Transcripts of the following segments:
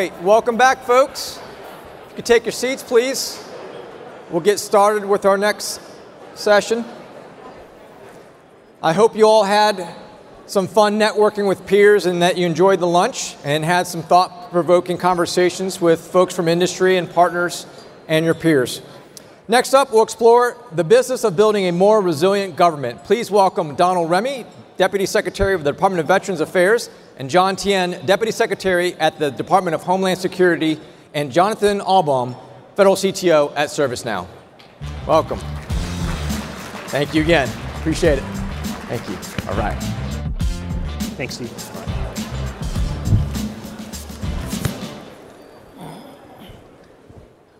right, welcome back, folks. If you could take your seats, please. We'll get started with our next session. I hope you all had some fun networking with peers and that you enjoyed the lunch and had some thought provoking conversations with folks from industry and partners and your peers. Next up, we'll explore the business of building a more resilient government. Please welcome Donald Remy, Deputy Secretary of the Department of Veterans Affairs, and John Tien, Deputy Secretary at the Department of Homeland Security, and Jonathan Alboum, Federal CTO at ServiceNow. Welcome. Thank you again. Appreciate it. Thank you. All right. Thanks, Steve.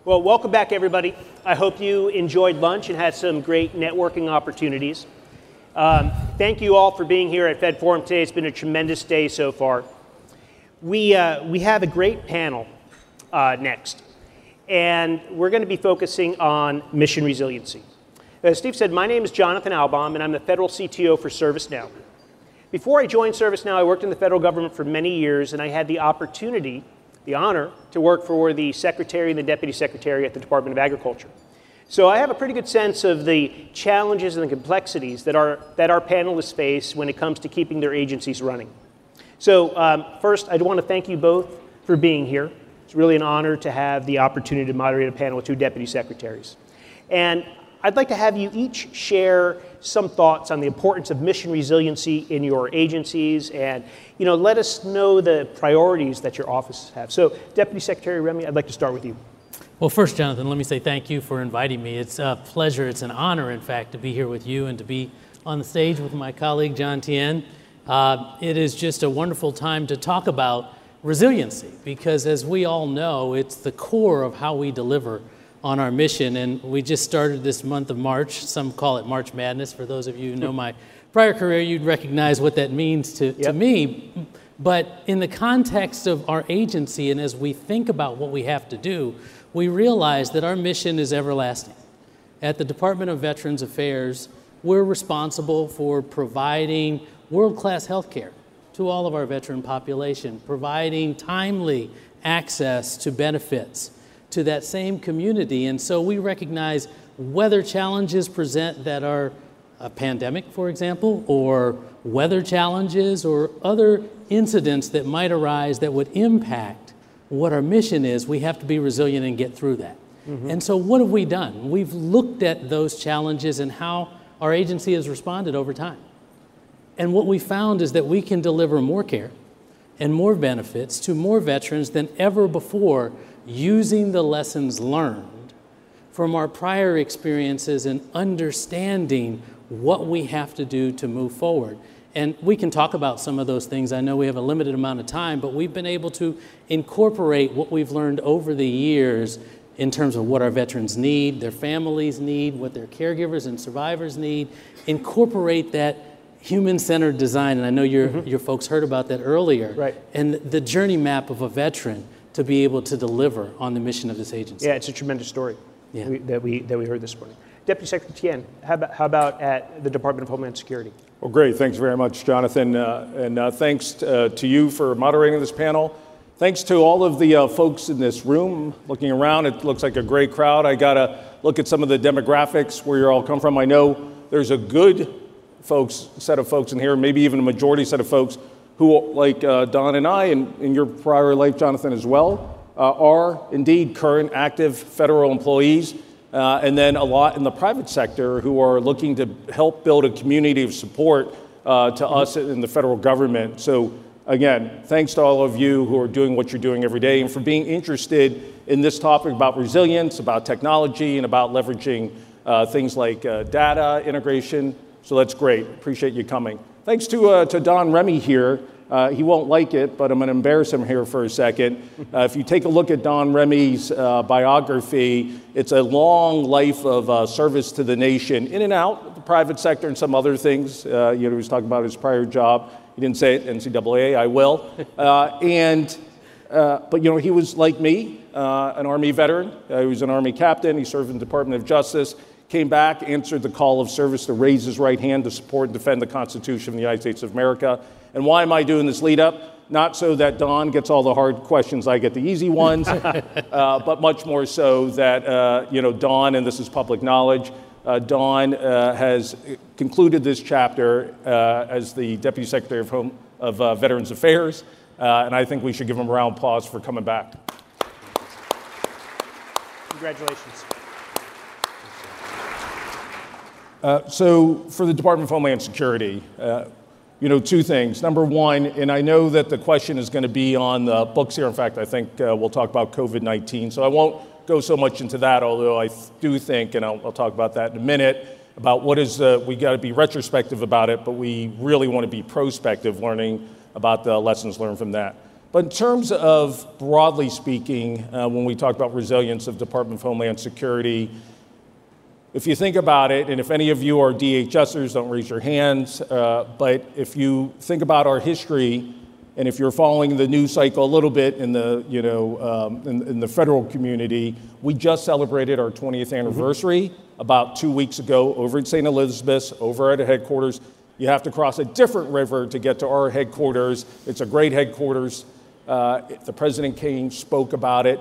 Well, welcome back, everybody. I hope you enjoyed lunch and had some great networking opportunities. Um, thank you all for being here at Fed Forum today. It's been a tremendous day so far. We, uh, we have a great panel uh, next, and we're going to be focusing on mission resiliency. As Steve said, my name is Jonathan Alboum, and I'm the federal CTO for ServiceNow. Before I joined ServiceNow, I worked in the federal government for many years, and I had the opportunity, the honor, to work for the secretary and the deputy secretary at the Department of Agriculture. So I have a pretty good sense of the challenges and the complexities that our, that our panelists face when it comes to keeping their agencies running. So um, first, I want to thank you both for being here. It's really an honor to have the opportunity to moderate a panel with two deputy secretaries. And I'd like to have you each share some thoughts on the importance of mission resiliency in your agencies and you know, let us know the priorities that your offices have. So, Deputy Secretary Remy, I'd like to start with you. Well, first, Jonathan, let me say thank you for inviting me. It's a pleasure, it's an honor, in fact, to be here with you and to be on the stage with my colleague, John Tien. Uh, it is just a wonderful time to talk about resiliency because, as we all know, it's the core of how we deliver on our mission. And we just started this month of March. Some call it March Madness. For those of you who know my prior career, you'd recognize what that means to, yep. to me. But in the context of our agency and as we think about what we have to do, we realize that our mission is everlasting. At the Department of Veterans Affairs, we're responsible for providing world class health care to all of our veteran population, providing timely access to benefits to that same community. And so we recognize whether challenges present that are a pandemic, for example, or weather challenges or other incidents that might arise that would impact what our mission is, we have to be resilient and get through that. Mm-hmm. And so, what have we done? We've looked at those challenges and how our agency has responded over time. And what we found is that we can deliver more care and more benefits to more veterans than ever before using the lessons learned from our prior experiences and understanding what we have to do to move forward. And we can talk about some of those things. I know we have a limited amount of time, but we've been able to incorporate what we've learned over the years in terms of what our veterans need, their families need, what their caregivers and survivors need, incorporate that human centered design. And I know your, mm-hmm. your folks heard about that earlier. Right. And the journey map of a veteran to be able to deliver on the mission of this agency. Yeah, it's a tremendous story yeah. we, that, we, that we heard this morning. Deputy Secretary Tien, how about, how about at the Department of Homeland Security? Well, great. Thanks very much, Jonathan. Uh, and uh, thanks uh, to you for moderating this panel. Thanks to all of the uh, folks in this room. Looking around, it looks like a great crowd. I got to look at some of the demographics where you all come from. I know there's a good folks, set of folks in here, maybe even a majority set of folks who, like uh, Don and I, and in your prior life, Jonathan, as well, are indeed current active federal employees. Uh, and then a lot in the private sector who are looking to help build a community of support uh, to us in the federal government. So, again, thanks to all of you who are doing what you're doing every day and for being interested in this topic about resilience, about technology, and about leveraging uh, things like uh, data integration. So, that's great. Appreciate you coming. Thanks to, uh, to Don Remy here. Uh, he won't like it, but I'm going to embarrass him here for a second. Uh, if you take a look at Don Remy's uh, biography, it's a long life of uh, service to the nation, in and out, the private sector and some other things. Uh, you know, he was talking about his prior job. He didn't say it, NCAA, I will. Uh, and, but, you know, he was like me, an Army veteran. he was an Army captain. He served in the Department of Justice came back, answered the call of service to raise his right hand to support and defend the Constitution of the United States of America. And why am I doing this lead up? not so that Don gets all the hard questions, I get the easy ones, uh, but much more so that, uh, you know, Don, and this is public knowledge, uh, Don uh, has concluded this chapter uh, as the Deputy Secretary of, Home, of uh, Veterans Affairs, and I think we should give him a round of applause for coming back. Congratulations. so, for the Department of Homeland Security, you know, two things. Number one, and I know that the question is going to be on the books here. In fact, I think uh, we'll talk about COVID 19. So I won't go so much into that, although I do think, and I'll, I'll talk about that in a minute, about what is, uh, we got to be retrospective about it, but we really want to be prospective, learning about the lessons learned from that. But in terms of broadly speaking, uh, when we talk about resilience of Department of Homeland Security, if you think about it, and if any of you are DHSers, don't raise your hands, uh, but if you think about our history, and if you're following the news cycle a little bit in the, you know, um, in, in, the federal community, we just celebrated our 20th anniversary mm-hmm. about two weeks ago over in St. Elizabeth's, over at a headquarters. You have to cross a different river to get to our headquarters. It's a great headquarters. Uh, the President came, spoke about it,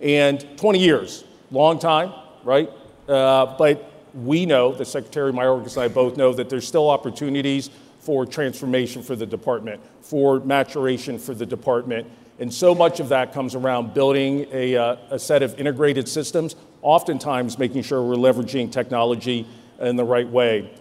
and 20 years, long time, right? Uh, but we know, the Secretary Mayorkas and I both know, that there's still opportunities for transformation for the department, for maturation for the department. And so much of that comes around building a, uh, a set of integrated systems, oftentimes making sure we're leveraging technology in the right way.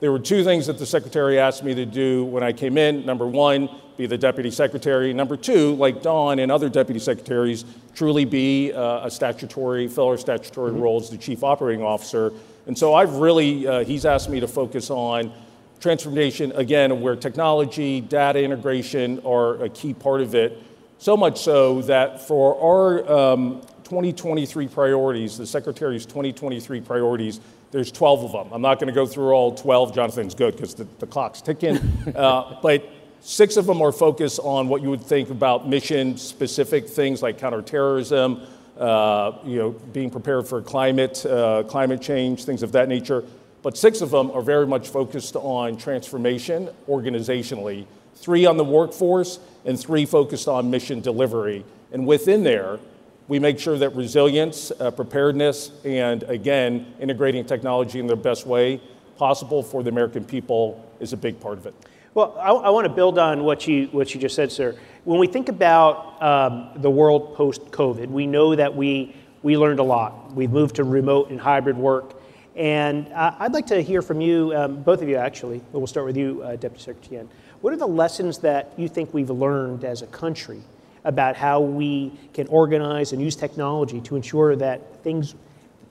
There were two things that the secretary asked me to do when I came in. Number one, be the deputy secretary. Number two, like Don and other deputy secretaries, truly be uh, a statutory, fill our statutory mm-hmm. role as the chief operating officer. And so I've really, uh, he's asked me to focus on transformation, again, where technology, data integration are a key part of it. So much so that for our um, 2023 priorities, the Secretary's 2023 priorities, there's 12 of them. I'm not going to go through all 12. Jonathan's good because the, the, clock's ticking. uh, but six of them are focused on what you would think about mission specific things like counterterrorism, uh, you know, being prepared for climate, uh, climate change, things of that nature. But six of them are very much focused on transformation organizationally. Three on the workforce and three focused on mission delivery. And within there, we make sure that resilience, uh, preparedness, and again, integrating technology in the best way possible for the American people is a big part of it. Well, I, I want to build on what you, what you just said, sir. When we think about um, the world post COVID, we know that we, we learned a lot. We've moved to remote and hybrid work. And uh, I'd like to hear from you, um, both of you actually, but we'll start with you, uh, Deputy Secretary What are the lessons that you think we've learned as a country about how we can organize and use technology to ensure that things,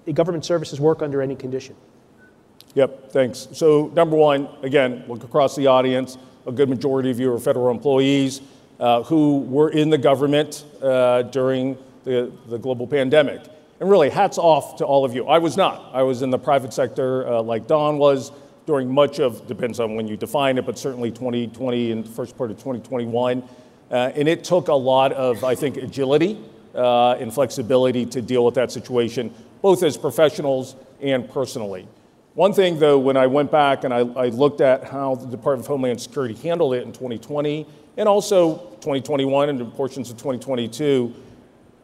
the government services work under any condition. Yep, thanks. So, number one, again, look across the audience. A good majority of you are federal employees uh, who were in the government uh, during the, the global pandemic. And really, hats off to all of you. I was not. I was in the private sector uh, like Don was during much of, depends on when you define it, but certainly 2020 and the first part of 2021. Uh, and it took a lot of, I think, agility uh, and flexibility to deal with that situation, both as professionals and personally. One thing, though, when I went back and I, I, looked at how the Department of Homeland Security handled it in 2020 and also 2021 and portions of 2022,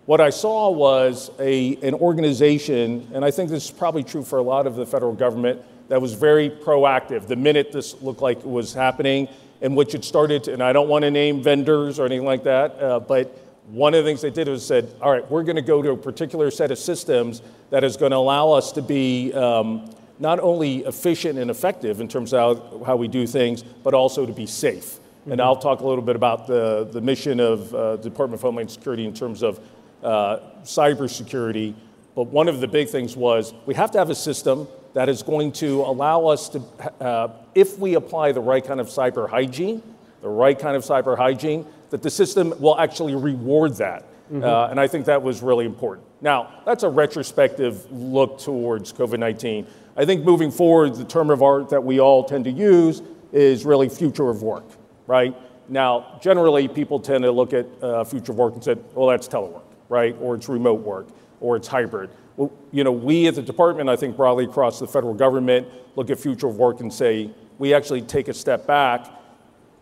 what I saw was a, an organization, and I think this is probably true for a lot of the federal government, that was very proactive. The minute this looked like it was happening, in which it started, to, and I don't want to name vendors or anything like that, uh, but one of the things they did was said, all right, we're going to go to a particular set of systems that is going to allow us to be um, not only efficient and effective in terms of how, we do things, but also to be safe. Mm-hmm. And I'll talk a little bit about the, the mission of uh, Department of Homeland Security in terms of uh, cybersecurity. But one of the big things was we have to have a system that is going to allow us to, uh, if we apply the right kind of cyber hygiene, the right kind of cyber hygiene, that the system will actually reward that. Mm-hmm. Uh, and I think that was really important. Now, that's a retrospective look towards COVID 19. I think moving forward, the term of art that we all tend to use is really future of work, right? Now, generally, people tend to look at uh, future of work and say, well, that's telework, right? Or it's remote work, or it's hybrid Well, you know, we at the department, I think broadly across the federal government, look at future of work and say, we actually take a step back.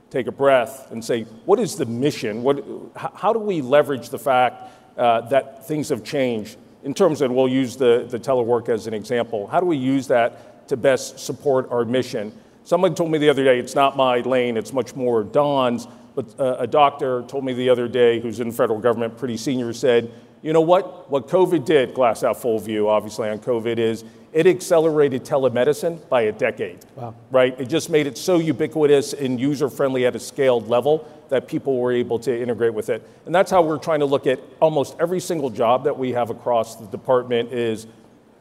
take a breath and say, what is the mission? What, how do we leverage the fact uh, that things have changed in terms of, we'll use the, the telework as an example. How do we use that to best support our mission? Someone told me the other day, it's not my lane, it's much more Don's, but uh, a doctor told me the other day, who's in federal government, pretty senior, said, you know what? What COVID did, glass out full view, obviously, on COVID is it accelerated telemedicine by a decade. Wow. Right? It just made it so ubiquitous and user friendly at a scaled level that people were able to integrate with it. And that's how we're trying to look at almost every single job that we have across the department is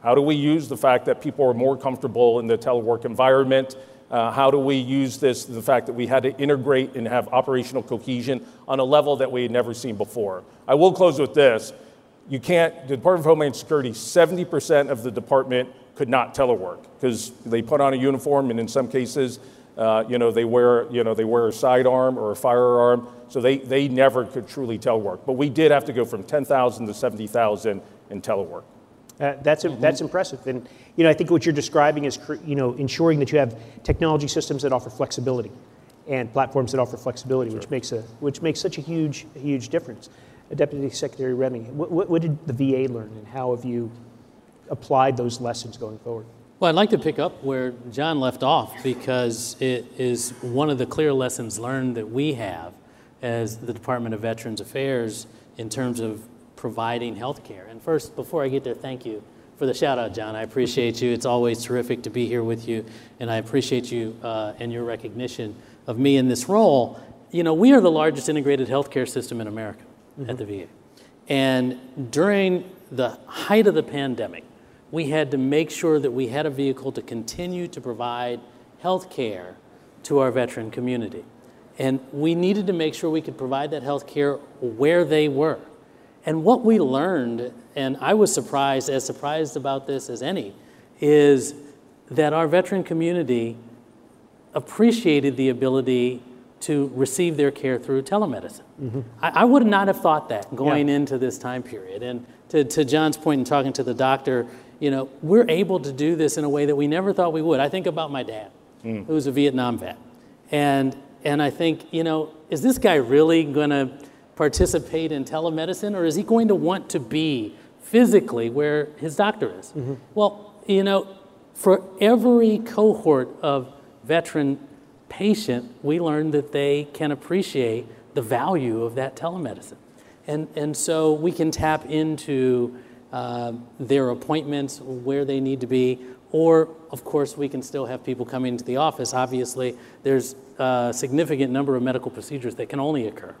how do we use the fact that people are more comfortable in the telework environment? Uh, how do we use this, the fact that we had to integrate and have operational cohesion on a level that we had never seen before? I will close with this. You can't, the Department of Homeland Security, 70% of the department could not telework because they put on a uniform and in some cases, uh, you know, they wear, you know, they wear a sidearm or a firearm, so they, they never could truly telework. But we did have to go from 10,000 to 70,000 in telework. Uh, that's, mm-hmm. that's impressive. And, you know, I think what you're describing is, you know, ensuring that you have technology systems that offer flexibility and platforms that offer flexibility, sure. which, makes a, which makes such a huge, huge difference. Deputy Secretary Remy, what, what, what did the VA learn and how have you applied those lessons going forward? Well, I'd like to pick up where John left off because it is one of the clear lessons learned that we have as the Department of Veterans Affairs in terms of providing health care. And first, before I get there, thank you for the shout out, John. I appreciate you. It's always terrific to be here with you, and I appreciate you uh, and your recognition of me in this role. You know, we are the largest integrated healthcare system in America mm-hmm. at the VA. And during the height of the pandemic, we had to make sure that we had a vehicle to continue to provide health care to our veteran community. And we needed to make sure we could provide that health care where they were. And what we learned, and I was surprised, as surprised about this as any, is that our veteran community appreciated the ability to receive their care through telemedicine. Mm-hmm. I, I, would not have thought that going yeah. into this time period. And to, to John's point in talking to the doctor, you know, we're able to do this in a way that we never thought we would. I think about my dad, mm. who's a Vietnam vet. And, and I think, you know, is this guy really going to participate in telemedicine or is he going to want to be physically where his doctor is? Mm-hmm. Well, you know, for every cohort of veteran patient, we learned that they can appreciate the value of that telemedicine. And, and so we can tap into uh, their appointments, where they need to be, or of course we can still have people coming into the office. Obviously, there's a significant number of medical procedures that can only occur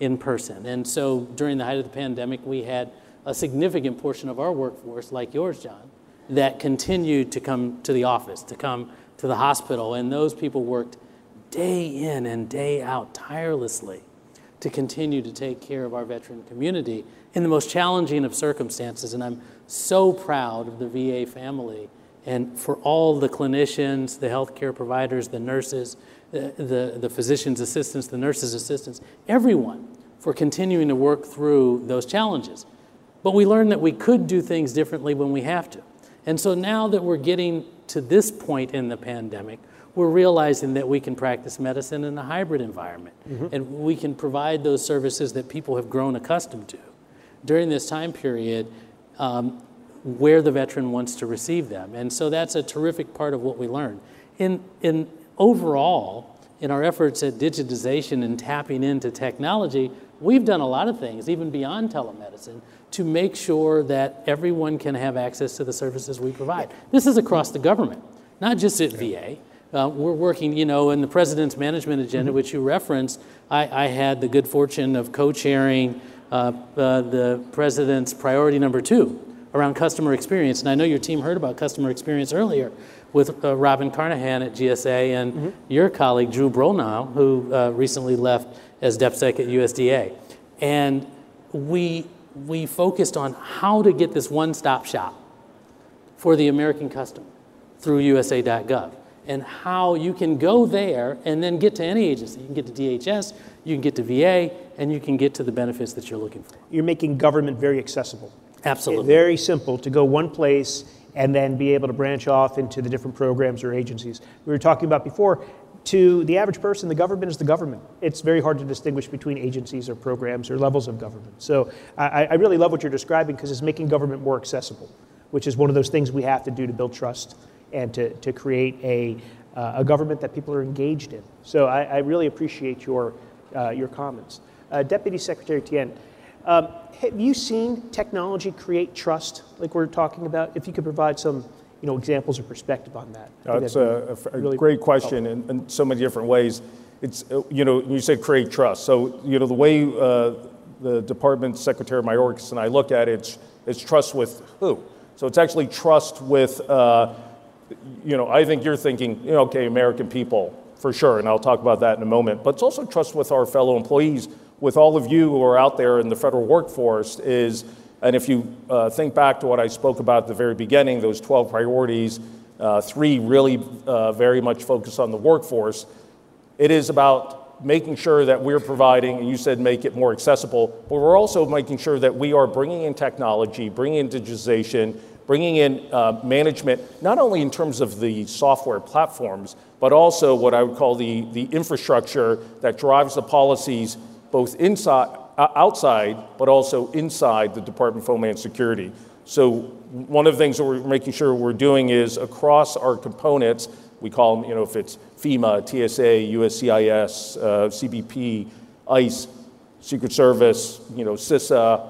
in person. And so during the height of the pandemic, we had a significant portion of our workforce, like yours, John, that continued to come to the office, to come to the hospital. And those people worked day in and day out tirelessly to continue to take care of our veteran community in the most challenging of circumstances. And I'm so proud of the VA family and for all the clinicians, the healthcare providers, the nurses, the, the, the, physician's assistants, the nurses' assistants, everyone for continuing to work through those challenges. But we learned that we could do things differently when we have to. And so now that we're getting to this point in the pandemic, we're realizing that we can practice medicine in a hybrid environment mm-hmm. and we can provide those services that people have grown accustomed to during this time period um, where the veteran wants to receive them. And so that's a terrific part of what we learned. In, in overall, in our efforts at digitization and tapping into technology, we've done a lot of things, even beyond telemedicine, to make sure that everyone can have access to the services we provide. This is across the government, not just at VA. Uh, we're working, you know, in the president's management agenda, mm-hmm. which you referenced. I, I, had the good fortune of co chairing uh, uh, the president's priority number two around customer experience. And I know your team heard about customer experience earlier with uh, Robin Carnahan at GSA and mm-hmm. your colleague Jewel Bronaugh, who uh, recently left as DepSec at USDA. And we, we focused on how to get this one stop shop for the American customer through USA.gov and how you can go there and then get to any agency. You can get to DHS, you can get to VA, and you can get to the benefits that you're looking for. You're making government very accessible. Absolutely. Very simple to go one place and then be able to branch off into the different programs or agencies. We were talking about before, to the average person, the government is the government. It's very hard to distinguish between agencies or programs or levels of government. So I, I really love what you're describing because it's making government more accessible, which is one of those things we have to do to build trust and to, to create a, uh, a government that people are engaged in. So I, I really appreciate your, uh, your comments. Uh, Deputy Secretary Tien, um, have you seen technology create trust like we're talking about? If you could provide some you know, examples or perspective on that. That's a, a, really great question in, in, so many different ways. It's, uh, you know, you said create trust. So, you know, the way uh, the department secretary Mayorkas and I look at it, it's, it's trust with who? So it's actually trust with, uh, you know, I think you're thinking, you know, okay, American people, for sure, and I'll talk about that in a moment, but it's also trust with our fellow employees, with all of you who are out there in the federal workforce is, and if you uh, think back to what I spoke about at the very beginning, those 12 priorities, uh, three really uh, very much focus on the workforce, it is about making sure that we're providing, and you said make it more accessible, but we're also making sure that we are bringing in technology, bringing in digitization, bringing in uh, management, not only in terms of the software platforms, but also what I would call the, the infrastructure that drives the policies both inside, outside, but also inside the Department of Homeland Security. So one of the things that we're making sure we're doing is across our components, we call them, you know, if it's FEMA, TSA, USCIS, uh, CBP, ICE, Secret Service, you know, CISA,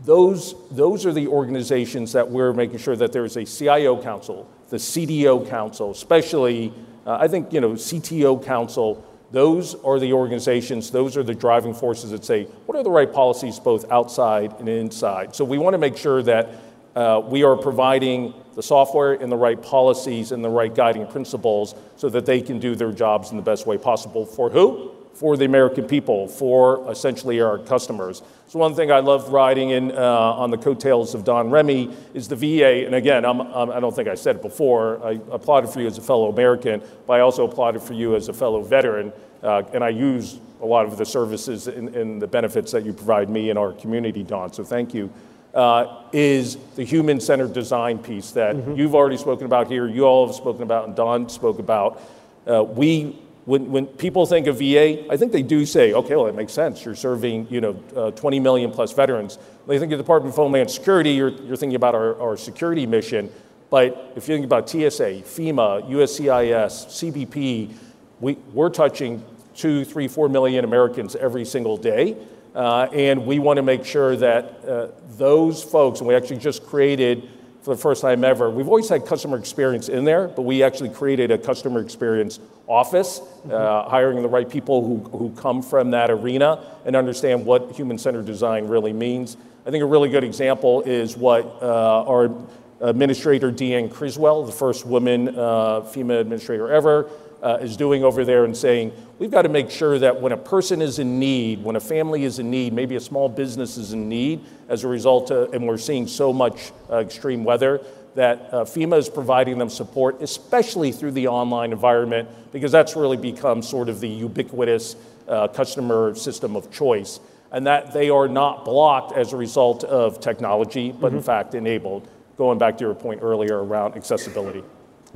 those, those are the organizations that we're making sure that there's a CIO council, the CDO council, especially, uh, I think, you know, CTO council, those are the organizations, those are the driving forces that say, what are the right policies both outside and inside? So we want to make sure that uh, we are providing the software and the right policies and the right guiding principles so that they can do their jobs in the best way possible. For who? For the American people, for essentially our customers. So, one thing I love riding in uh, on the coattails of Don Remy is the VA. And again, I'm, I'm, I do not think I said it before. I applauded for you as a fellow American, but I also applauded for you as a fellow veteran. Uh, and I use a lot of the services and, and, the benefits that you provide me and our community, Don. So, thank you. Uh, is the human centered design piece that mm-hmm. you've already spoken about here, you all have spoken about, and Don spoke about. Uh, we when, when people think of VA, I think they do say, okay, well, it makes sense. You're serving, you know, uh, 20 million plus veterans. When they think of the Department of Homeland Security, you're, you're thinking about our, our security mission. But if you think about TSA, FEMA, USCIS, CBP, we, we're touching two, three, four million Americans every single day. Uh, and we want to make sure that uh, those folks, and we actually just created for the first time ever, we've always had customer experience in there, but we actually created a customer experience office, uh, hiring the right people who, who come from that arena and understand what human centered design really means. I think a really good example is what uh, our administrator, Deanne Criswell, the first woman uh, female administrator ever, uh, is doing over there and saying, we've got to make sure that when a person is in need, when a family is in need, maybe a small business is in need as a result of, and we're seeing so much uh, extreme weather, that uh, FEMA is providing them support, especially through the online environment, because that's really become sort of the ubiquitous uh, customer system of choice. And that they are not blocked as a result of technology, but mm-hmm. in fact enabled, going back to your point earlier around accessibility.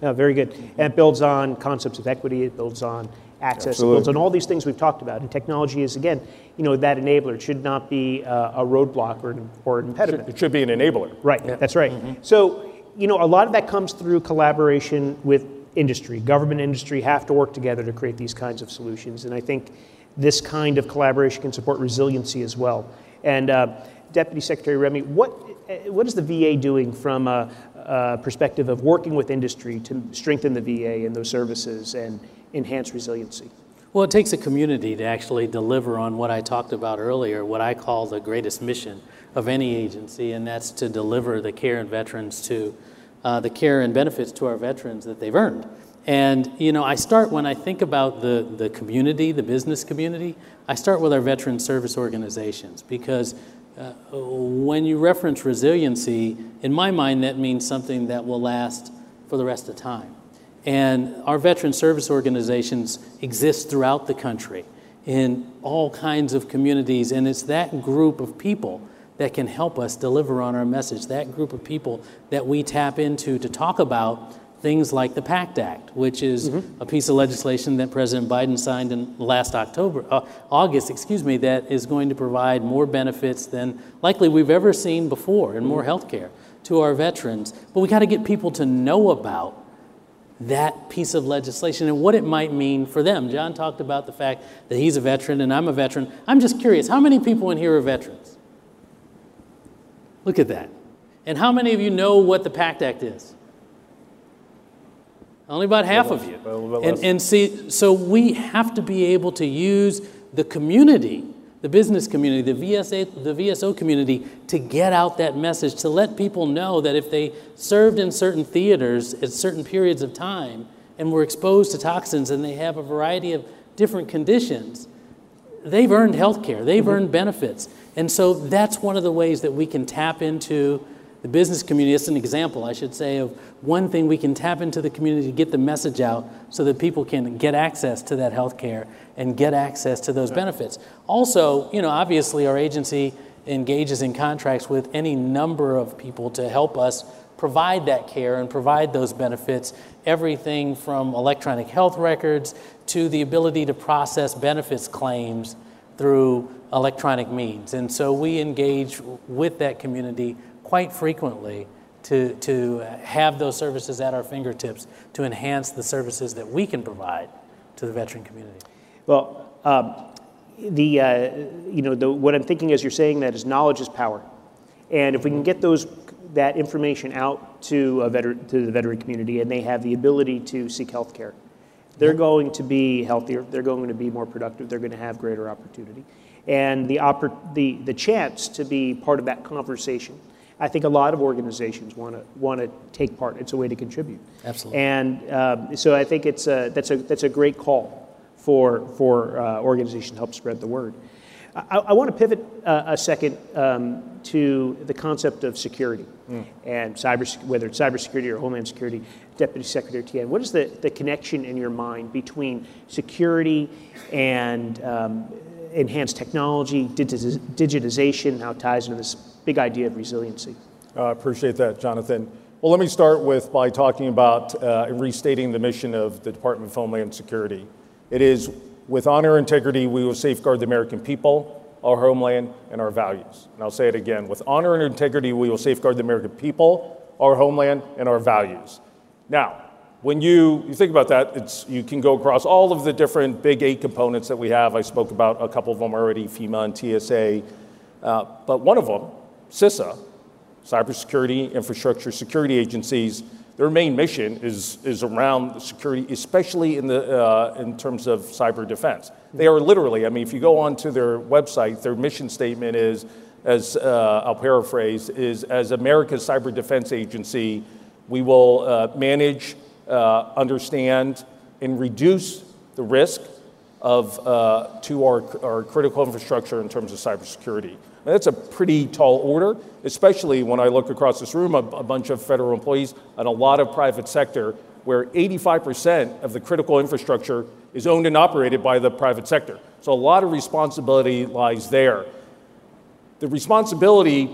Yeah, very good. And it builds on concepts of equity, it builds on access, Absolutely. it builds on all these things we've talked about. And technology is, again, you know, that enabler. It should not be uh, a roadblock or an, or an impediment. It should be an enabler. Right, yeah. that's right. Mm-hmm. So you know, a lot of that comes through collaboration with industry. Government industry have to work together to create these kinds of solutions. And I think this kind of collaboration can support resiliency as well. And uh, Deputy Secretary Remy, what, what is the VA doing from a, a, perspective of working with industry to strengthen the VA and those services and enhance resiliency? Well, it takes a community to actually deliver on what I talked about earlier, what I call the greatest mission of any agency, and that's to deliver the care and veterans to uh, the care and benefits to our veterans that they've earned. And you know, I start when I think about the the community, the business community. I start with our veteran service organizations because uh, when you reference resiliency, in my mind, that means something that will last for the rest of time. And our veteran service organizations exist throughout the country in all kinds of communities, and it's that group of people that can help us deliver on our message, that group of people that we tap into to talk about things like the PACT Act, which is mm-hmm. a piece of legislation that President Biden signed in last October, uh, August, excuse me, that is going to provide more benefits than likely we've ever seen before and more mm-hmm. health care to our veterans. But we got to get people to know about that piece of legislation and what it might mean for them. John talked about the fact that he's a veteran and I'm a veteran. I'm just curious, how many people in here are veterans? Look at that. And how many of you know what the PACT Act is? Only about half of you. And, and see, so we have to be able to use the community, the business community, the, VSA, the VSO community, to get out that message, to let people know that if they served in certain theaters at certain periods of time and were exposed to toxins and they have a variety of different conditions, they've earned health care, they've mm-hmm. earned benefits. And so that's one of the ways that we can tap into the business community, it's an example, I should say, of one thing we can tap into the community to get the message out so that people can get access to that health care and get access to those benefits. Also, you know, obviously our agency engages in contracts with any number of people to help us provide that care and provide those benefits, everything from electronic health records to the ability to process benefits claims through electronic means. And so we engage with that community quite frequently to, to have those services at our fingertips to enhance the services that we can provide to the veteran community. Well, um, the, uh, you know, the, what I'm thinking as you're saying that is knowledge is power. And if we can get those, that information out to, a veteran, to the veteran community and they have the ability to seek health care, they're going to be healthier, they're going to be more productive, they're going to have greater opportunity. And the, oppor- the, the chance to be part of that conversation I think a lot of organizations want to want to take part. It's a way to contribute. Absolutely. And um, so I think it's a, that's a that's a great call for for uh, organizations to help spread the word. I, I want to pivot uh, a second um, to the concept of security mm. and cyber, whether it's cybersecurity or homeland security. Deputy Secretary Tien, what is the, the connection in your mind between security and um, enhanced technology, digitization, how it ties into this big idea of resiliency. I uh, appreciate that, Jonathan. Well, let me start with by talking about uh, restating the mission of the Department of Homeland Security. It is with honor and integrity, we will safeguard the American people, our homeland, and our values. And I'll say it again with honor and integrity, we will safeguard the American people, our homeland, and our values. Now, when you, you think about that, it's, you can go across all of the different big eight components that we have. I spoke about a couple of them already FEMA and TSA. Uh, but one of them, CISA, Cybersecurity Infrastructure Security Agencies, their main mission is, is around security, especially in, the, uh, in terms of cyber defense. They are literally, I mean, if you go onto their website, their mission statement is, as uh, I'll paraphrase, is as America's cyber defense agency, we will uh, manage uh, understand and reduce the risk of, uh, to our, our critical infrastructure in terms of cybersecurity. That's a pretty tall order, especially when I look across this room, a, a bunch of federal employees and a lot of private sector, where 85% of the critical infrastructure is owned and operated by the private sector. So a lot of responsibility lies there. The responsibility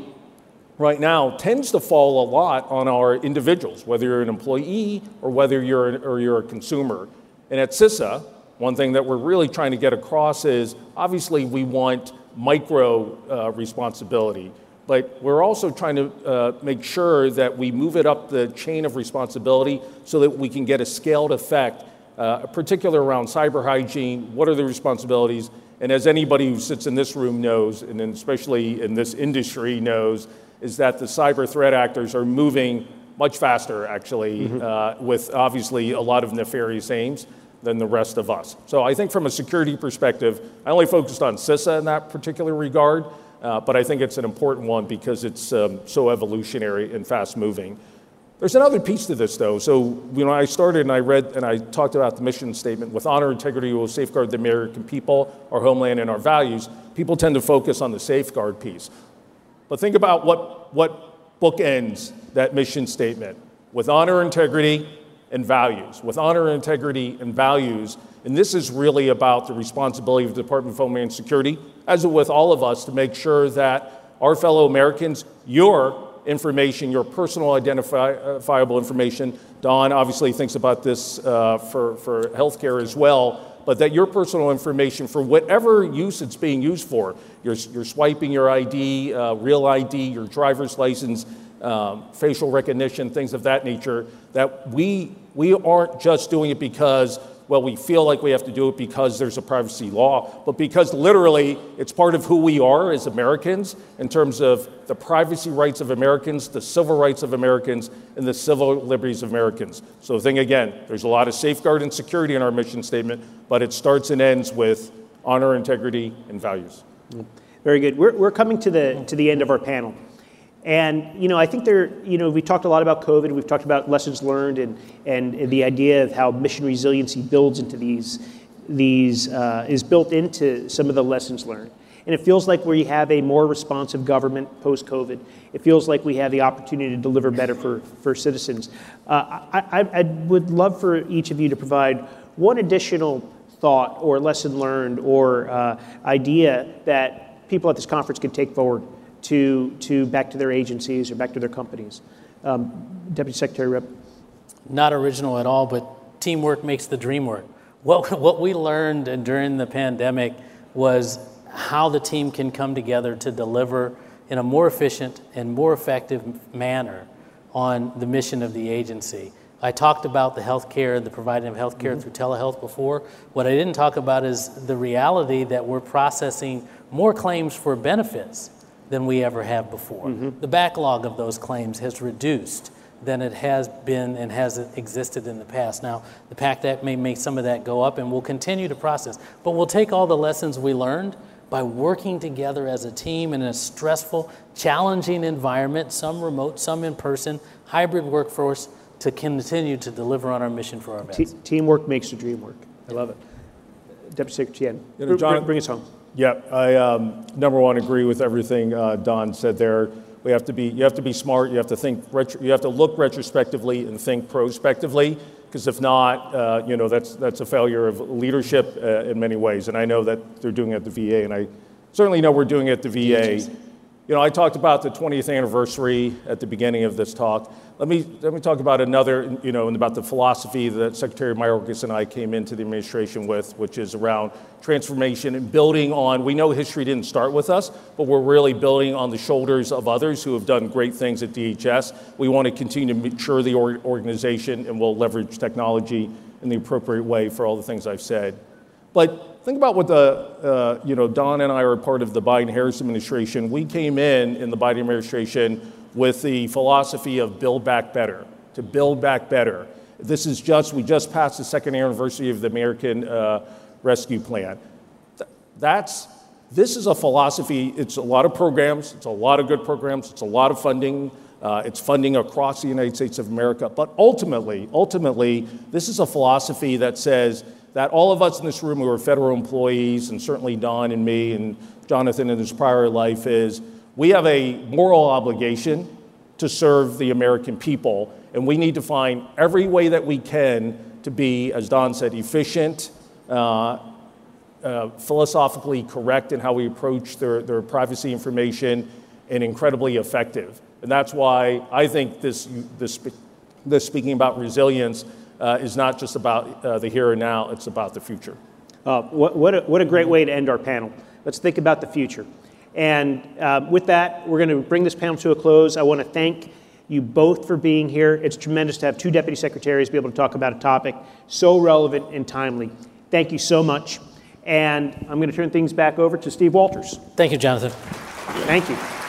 right now tends to fall a lot on our individuals, whether you're an employee or whether you're, an, or you're a consumer. And at CISA, one thing that we're really trying to get across is obviously we want micro uh, responsibility, but we're also trying to uh, make sure that we move it up the chain of responsibility so that we can get a scaled effect, uh, particularly around cyber hygiene. What are the responsibilities? And as anybody who sits in this room knows, and especially in this industry knows, is that the cyber threat actors are moving much faster, actually, mm-hmm. uh, with obviously a lot of nefarious aims than the rest of us. So I think from a security perspective, I only focused on CISA in that particular regard, uh, but I think it's an important one because it's um, so evolutionary and fast moving. There's another piece to this, though. So, you know, I started and I read and I talked about the mission statement with honor, integrity, we will safeguard the American people, our homeland, and our values. People tend to focus on the safeguard piece. But think about what, what bookends that mission statement with honor, integrity, and values. With honor, integrity, and values. And this is really about the responsibility of the Department of Homeland Security, as with all of us, to make sure that our fellow Americans, your information, your personal identifiable information. Don obviously thinks about this uh, for, for healthcare as well but that your personal information, for whatever use it's being used for, you're, you're swiping your ID, uh, real ID, your driver's license, um, facial recognition, things of that nature, that we, we aren't just doing it because well, we feel like we have to do it because there's a privacy law, but because literally it's part of who we are as Americans in terms of the privacy rights of Americans, the civil rights of Americans, and the civil liberties of Americans. So, thing again, there's a lot of safeguard and security in our mission statement, but it starts and ends with honor, integrity, and values. Very good. We're, we're coming to the, to the end of our panel. And you know, I think there, you know, we talked a lot about COVID. We've talked about lessons learned and and the idea of how mission resiliency builds into these these uh, is built into some of the lessons learned. And it feels like we have a more responsive government post COVID. It feels like we have the opportunity to deliver better for, for citizens. Uh, I, I, I would love for each of you to provide one additional thought or lesson learned or uh, idea that people at this conference can take forward to, to back to their agencies or back to their companies. Um, Deputy Secretary Rep. Not original at all, but teamwork makes the dream work. What, what we learned during the pandemic was how the team can come together to deliver in a more efficient and more effective manner on the mission of the agency. I talked about the healthcare, the providing of healthcare mm-hmm. through telehealth before. What I didn't talk about is the reality that we're processing more claims for benefits than we ever have before. Mm-hmm. The backlog of those claims has reduced than it has been and has existed in the past. Now, the PACT Act may make some of that go up and we'll continue to process, but we'll take all the lessons we learned by working together as a team in a stressful, challenging environment, some remote, some in person, hybrid workforce, to continue to deliver on our mission for our vets. teamwork makes the dream work. I love it. Deputy Secretary Tien, you know, John, bring us home. Yeah, I um, number one agree with everything uh, Don said there. We have to be, you have to be smart. You have to think, you have to look retrospectively and think prospectively. Because if not, uh, you know, that's that's a failure of leadership uh, in many ways. And I know that they're doing it at the VA, and I certainly know we're doing it at the VA. You know, I talked about the 20th anniversary at the beginning of this talk. Let me, let me talk about another, you know, about the philosophy that Secretary Mayorkas and I came into the administration with, which is around transformation and building on. We know history didn't start with us, but we're really building on the shoulders of others who have done great things at DHS. We want to continue to mature the organization, and we'll leverage technology in the appropriate way for all the things I've said. But think about what the, uh, you know, Don and I are part of the Biden-Harris administration. We came in in the Biden administration with the philosophy of build back better, to build back better. This is just, we just passed the second anniversary of the American uh, Rescue Plan. That's, this is a philosophy, it's a lot of programs, it's a lot of good programs, it's a lot of funding, uh, it's funding across the United States of America. But ultimately, ultimately, this is a philosophy that says that all of us in this room who are federal employees, and certainly Don and me and Jonathan in his prior life, is we have a moral obligation to serve the American people, and we need to find every way that we can to be, as Don said, efficient, uh, uh, philosophically correct in how we approach their, their privacy information, and incredibly effective. And that's why I think this, this, this speaking about resilience uh, is not just about uh, the here and now, it's about the future. Uh, what, what, a, what a great way to end our panel. Let's think about the future. And uh, with that, we're going to bring this panel to a close. I want to thank you both for being here. It's tremendous to have two deputy secretaries be able to talk about a topic so relevant and timely. Thank you so much. And I'm going to turn things back over to Steve Walters. Thank you, Jonathan. Thank you.